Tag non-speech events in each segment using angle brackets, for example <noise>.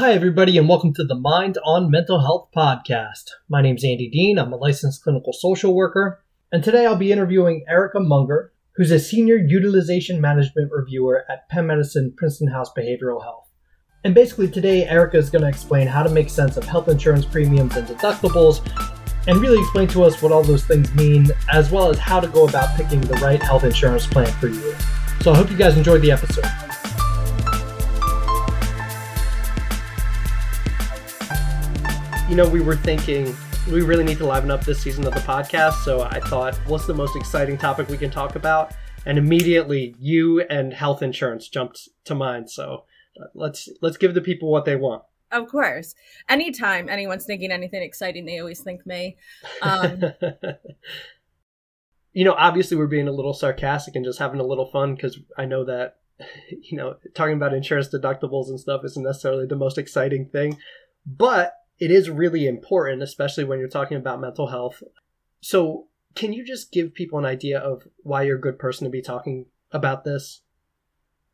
Hi, everybody, and welcome to the Mind on Mental Health podcast. My name is Andy Dean. I'm a licensed clinical social worker, and today I'll be interviewing Erica Munger, who's a senior utilization management reviewer at Penn Medicine Princeton House Behavioral Health. And basically, today, Erica is going to explain how to make sense of health insurance premiums and deductibles, and really explain to us what all those things mean, as well as how to go about picking the right health insurance plan for you. So I hope you guys enjoyed the episode. You know, we were thinking we really need to liven up this season of the podcast. So I thought, what's the most exciting topic we can talk about? And immediately, you and health insurance jumped to mind. So uh, let's let's give the people what they want. Of course. Anytime anyone's thinking anything exciting, they always think me. Um, <laughs> you know, obviously, we're being a little sarcastic and just having a little fun because I know that, <laughs> you know, talking about insurance deductibles and stuff isn't necessarily the most exciting thing. But it is really important, especially when you're talking about mental health. So, can you just give people an idea of why you're a good person to be talking about this?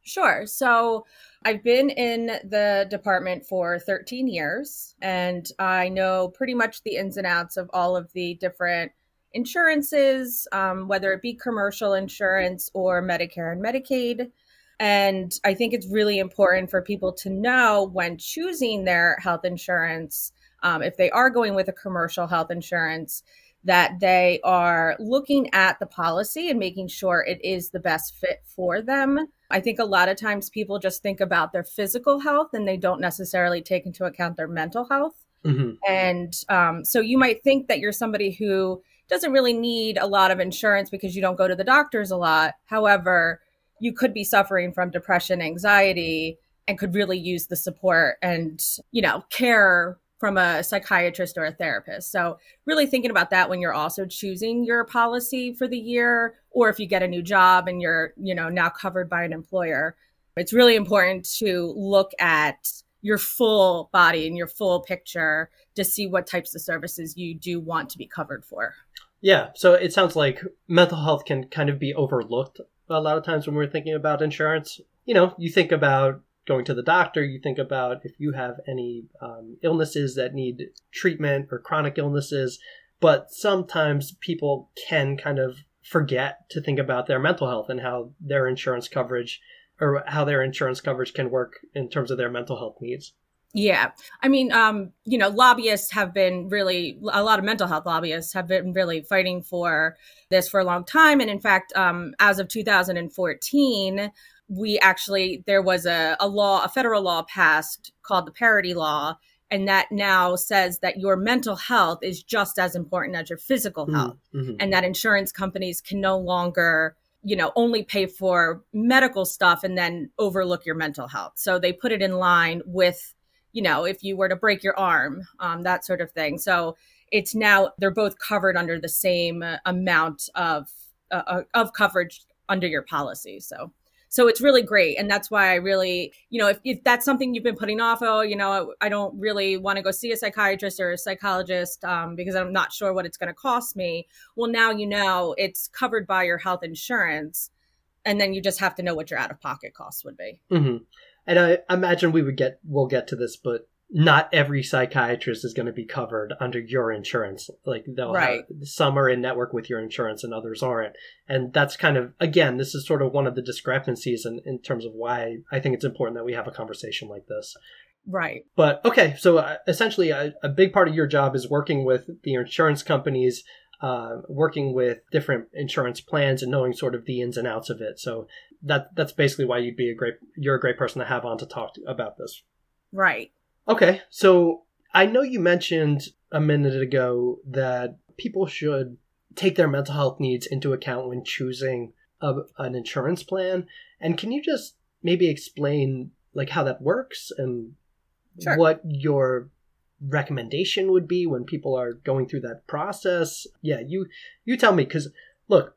Sure. So, I've been in the department for 13 years, and I know pretty much the ins and outs of all of the different insurances, um, whether it be commercial insurance or Medicare and Medicaid. And I think it's really important for people to know when choosing their health insurance um, if they are going with a commercial health insurance, that they are looking at the policy and making sure it is the best fit for them. I think a lot of times people just think about their physical health and they don't necessarily take into account their mental health. Mm-hmm. And um, so you might think that you're somebody who doesn't really need a lot of insurance because you don't go to the doctors a lot. However, you could be suffering from depression, anxiety, and could really use the support and, you know, care from a psychiatrist or a therapist. So, really thinking about that when you're also choosing your policy for the year or if you get a new job and you're, you know, now covered by an employer. It's really important to look at your full body and your full picture to see what types of services you do want to be covered for. Yeah, so it sounds like mental health can kind of be overlooked a lot of times when we're thinking about insurance. You know, you think about going to the doctor, you think about if you have any um, illnesses that need treatment or chronic illnesses. But sometimes people can kind of forget to think about their mental health and how their insurance coverage or how their insurance coverage can work in terms of their mental health needs. Yeah. I mean, um, you know, lobbyists have been really, a lot of mental health lobbyists have been really fighting for this for a long time. And in fact, um, as of 2014, we actually there was a, a law a federal law passed called the parity law and that now says that your mental health is just as important as your physical mm-hmm. health mm-hmm. and that insurance companies can no longer you know only pay for medical stuff and then overlook your mental health so they put it in line with you know if you were to break your arm um, that sort of thing so it's now they're both covered under the same amount of uh, uh of coverage under your policy so so it's really great and that's why i really you know if, if that's something you've been putting off oh you know i don't really want to go see a psychiatrist or a psychologist um, because i'm not sure what it's going to cost me well now you know it's covered by your health insurance and then you just have to know what your out of pocket costs would be mm-hmm. and i imagine we would get we'll get to this but not every psychiatrist is going to be covered under your insurance. Like they'll right. have, some are in network with your insurance and others aren't. And that's kind of again, this is sort of one of the discrepancies in, in terms of why I think it's important that we have a conversation like this. Right. But okay, so uh, essentially, a, a, big part of your job is working with the insurance companies, uh, working with different insurance plans, and knowing sort of the ins and outs of it. So that that's basically why you'd be a great you're a great person to have on to talk to, about this. Right. Okay, so I know you mentioned a minute ago that people should take their mental health needs into account when choosing a, an insurance plan. And can you just maybe explain like how that works and sure. what your recommendation would be when people are going through that process? Yeah, you you tell me because look,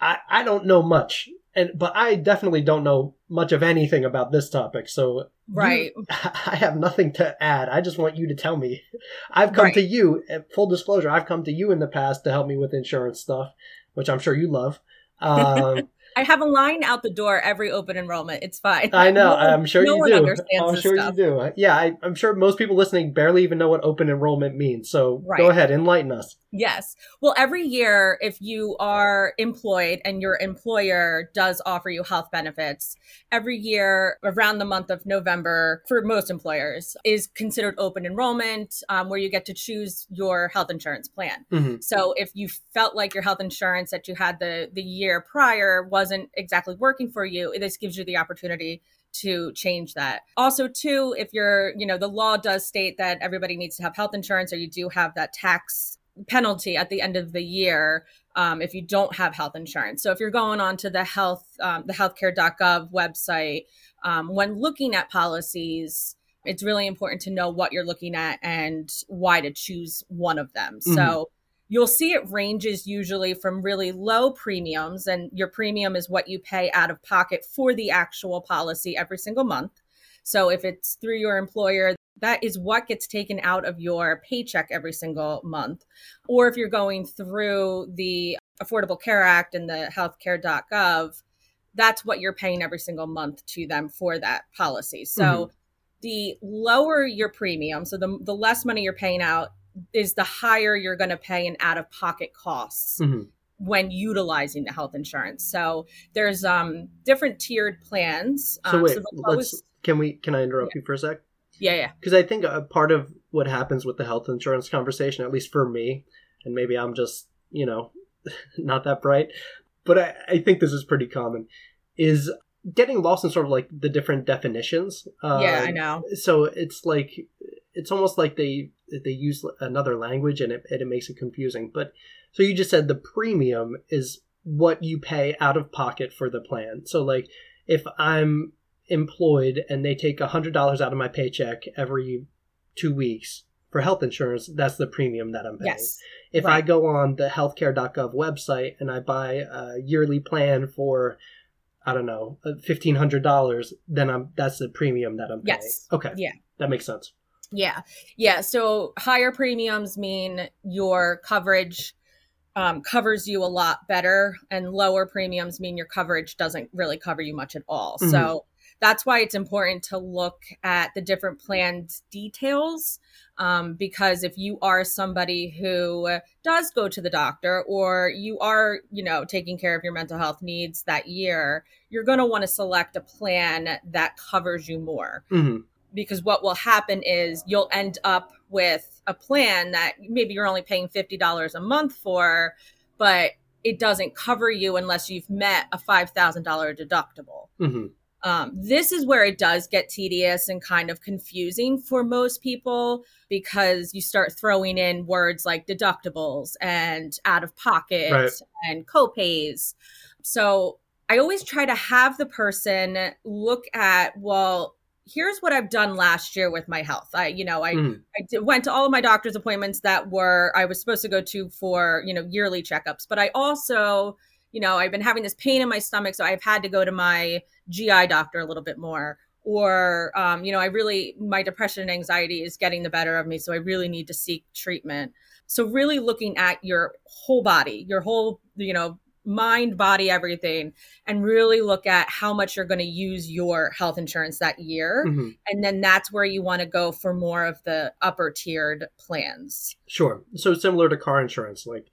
I, I don't know much and but I definitely don't know much of anything about this topic. So right, you, <laughs> I have nothing to add. I just want you to tell me. I've come right. to you. Full disclosure, I've come to you in the past to help me with insurance stuff, which I'm sure you love. Um, <laughs> I have a line out the door every open enrollment. It's fine. I know. No I'm sure no you do. I'm sure stuff. you do. Yeah, I, am sure most people listening barely even know what open enrollment means. So right. go ahead, enlighten us. Yes. Well, every year, if you are employed and your employer does offer you health benefits, every year around the month of November, for most employers, is considered open enrollment, um, where you get to choose your health insurance plan. Mm-hmm. So if you felt like your health insurance that you had the the year prior wasn't exactly working for you, this gives you the opportunity to change that. Also, too, if you're, you know, the law does state that everybody needs to have health insurance or you do have that tax penalty at the end of the year um, if you don't have health insurance. So if you're going on to the health um, the healthcare.gov website, um, when looking at policies, it's really important to know what you're looking at and why to choose one of them. Mm-hmm. So you'll see it ranges usually from really low premiums, and your premium is what you pay out of pocket for the actual policy every single month. So if it's through your employer, that is what gets taken out of your paycheck every single month. Or if you're going through the Affordable Care Act and the healthcare.gov, that's what you're paying every single month to them for that policy. So mm-hmm. the lower your premium, so the, the less money you're paying out, is the higher you're going to pay in out of pocket costs. Mm-hmm when utilizing the health insurance. So there's um different tiered plans. So um, wait, so lowest... let's can we can I interrupt yeah. you for a sec? Yeah, yeah. Because I think a part of what happens with the health insurance conversation, at least for me, and maybe I'm just, you know, <laughs> not that bright, but I, I think this is pretty common, is getting lost in sort of like the different definitions. Uh, yeah, I know. So it's like, it's almost like they they use another language and it, and it makes it confusing. But so you just said the premium is what you pay out of pocket for the plan. So like if I'm employed and they take $100 out of my paycheck every two weeks for health insurance, that's the premium that I'm paying. Yes. If right. I go on the healthcare.gov website and I buy a yearly plan for I don't know, fifteen hundred dollars, then I'm that's the premium that I'm paying. Yes. Okay. Yeah. That makes sense. Yeah. Yeah. So higher premiums mean your coverage um, covers you a lot better, and lower premiums mean your coverage doesn't really cover you much at all. Mm-hmm. So that's why it's important to look at the different plans details um, because if you are somebody who does go to the doctor or you are you know taking care of your mental health needs that year you're going to want to select a plan that covers you more mm-hmm. because what will happen is you'll end up with a plan that maybe you're only paying $50 a month for but it doesn't cover you unless you've met a $5000 deductible mm-hmm. Um, this is where it does get tedious and kind of confusing for most people because you start throwing in words like deductibles and out of pocket right. and copays. So I always try to have the person look at, well, here's what I've done last year with my health. I, you know, I, mm. I did, went to all of my doctor's appointments that were I was supposed to go to for, you know, yearly checkups, but I also you know, I've been having this pain in my stomach, so I've had to go to my GI doctor a little bit more. Or, um, you know, I really, my depression and anxiety is getting the better of me, so I really need to seek treatment. So, really looking at your whole body, your whole, you know, mind, body, everything, and really look at how much you're going to use your health insurance that year. Mm-hmm. And then that's where you want to go for more of the upper tiered plans. Sure. So, similar to car insurance, like,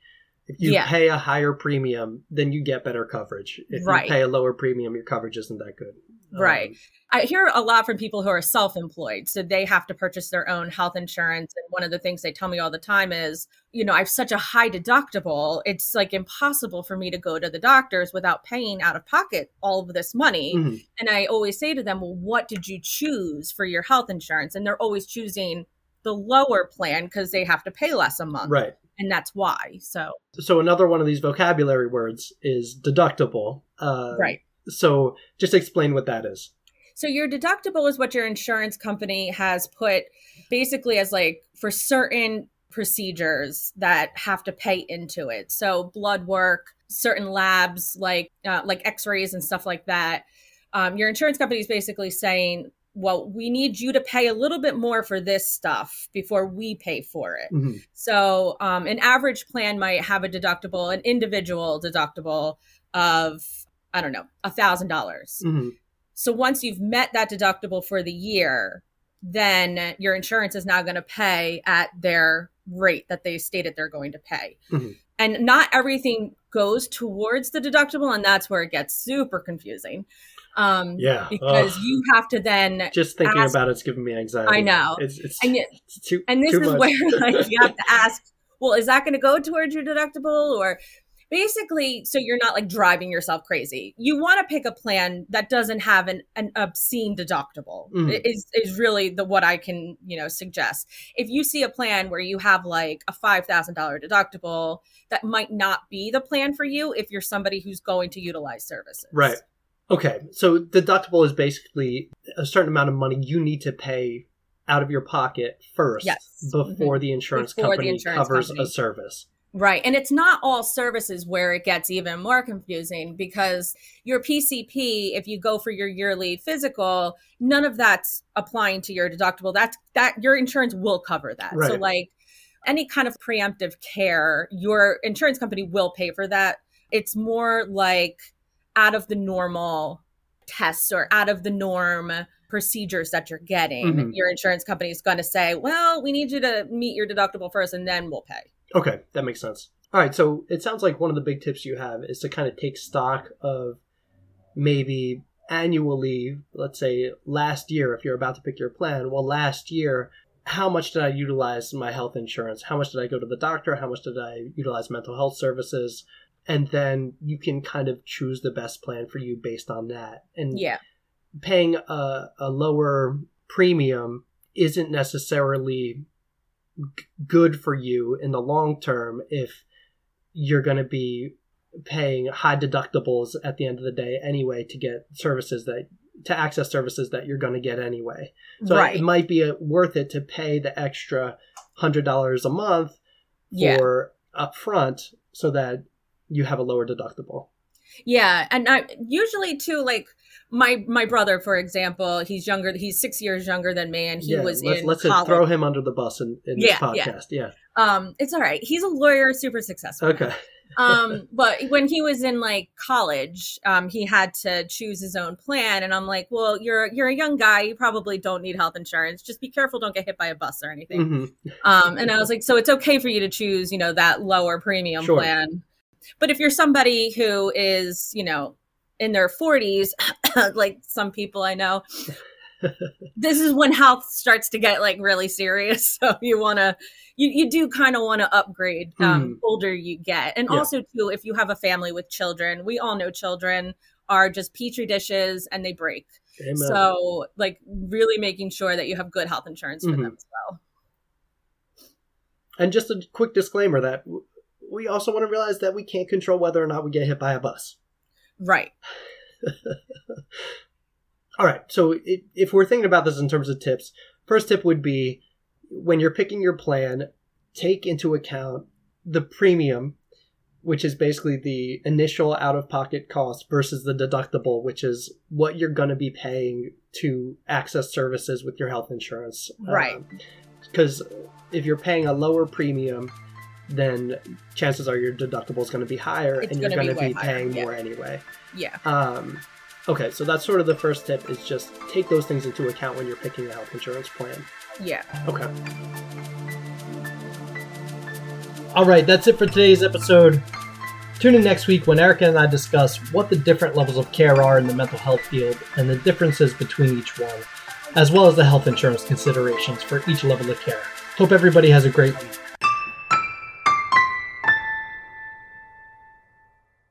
if you yeah. pay a higher premium, then you get better coverage. If right. you pay a lower premium, your coverage isn't that good. Right. Um, I hear a lot from people who are self employed. So they have to purchase their own health insurance. And one of the things they tell me all the time is, you know, I have such a high deductible. It's like impossible for me to go to the doctors without paying out of pocket all of this money. Mm-hmm. And I always say to them, well, what did you choose for your health insurance? And they're always choosing the lower plan because they have to pay less a month. Right and that's why. So, so another one of these vocabulary words is deductible. Uh, right. So, just explain what that is. So, your deductible is what your insurance company has put basically as like for certain procedures that have to pay into it. So, blood work, certain labs like uh, like X-rays and stuff like that. Um, your insurance company is basically saying well, we need you to pay a little bit more for this stuff before we pay for it. Mm-hmm. So, um, an average plan might have a deductible, an individual deductible of I don't know, a thousand dollars. hmm So once you've met that deductible for the year, then your insurance is now going to pay at their rate that they stated they're going to pay. Mhm. And not everything goes towards the deductible, and that's where it gets super confusing. Um, Yeah. because Ugh. you have to then, just thinking ask- about it's giving me anxiety. I know. It's it's, and it's too and this too is much. where <laughs> like you have to ask, well, is that going to go towards your deductible or? Basically, so you're not like driving yourself crazy. You want to pick a plan that doesn't have an, an obscene deductible. Mhm. Is is really the what I can you know suggest. If you see a plan where you have like a five thousand dollar deductible, that might not be the plan for you if you're somebody who's going to utilize services. Right. Okay, so deductible is basically a certain amount of money you need to pay out of your pocket first Yes. Mm-hmm. before the insurance Before the company insurance covers company. a service. Right. And it's not all services where it gets even more confusing because your PCP, if you go for your yearly physical, none of that's applying to your deductible. That's that your insurance will cover that. So like any kind of preemptive care, your insurance company will pay for that. It's more like out of the normal tests or out of the norm procedures that you're getting. Mhm. Your insurance company is going to say, "Well, we need you to meet your deductible first and then we'll pay." Okay, that makes sense. All right, so it sounds like one of the big tips you have is to kind of take stock of maybe annually, let's say last year, if you're about to pick your plan, well, last year, how much did I utilize my health insurance? How much did I go to the doctor? How much did I utilize mental health services? And then you can kind of choose the best plan for you based on that. And Yeah. paying a, a lower premium isn't necessarily g- good for you in the long term if you're going to be paying high deductibles at the end of the day anyway to get services that to access services that you're going to get anyway so right. it might be uh worth it to pay the extra hundred dollars a month Yeah. for upfront so that you have a lower deductible Yeah, and I usually too like my my brother for example, he's younger he's 6 years younger than me and he yeah was let's, in let's college. throw him under the bus in, in this Yeah, yeah. podcast yeah. Um it's all right. He's a lawyer, super successful. okay <laughs> um but when he was in like college, um he had to choose his own plan and I'm like, "Well, you're you're a young guy, you probably don't need health insurance. Just be careful don't get hit by a bus or anything." hmm Um, and I was like, so it's okay for you to choose, you know, that lower premium Sure. plan. But if you're somebody who is, you know, in their 40s, <coughs> like some people I know, <laughs> this is when health starts to get like really serious. <laughs> So you want to, you, you do kind of want to upgrade um, older you get. And Yeah. also, too, if you have a family with children, we all know children are just petri dishes and they break. Amen. So, like, really making sure that you have good health insurance for Mhm. them as well. And just a quick disclaimer that we also want to realize that we can't control whether or not we get hit by a bus. Right. <laughs> All right, so i if we're thinking about this in terms of tips, first tip would be when you're picking your plan, take into account the premium, which is basically the initial out of pocket cost, versus the deductible, which is what you're going to be paying to access services with your health insurance. Um, right. Because if you're paying a lower premium, then chances are your deductible is going to be higher It's and you're going be to be higher, paying yeah. more anyway. Yeah. Um, okay, so that's sort of the first tip is just take those things into account when you're picking a health insurance plan. Yeah. Okay. All right, that's it for today's episode. Tune in next week when Erica and I discuss what the different levels of care are in the mental health field and the differences between each one, as well as the health insurance considerations for each level of care. Hope everybody has a great week.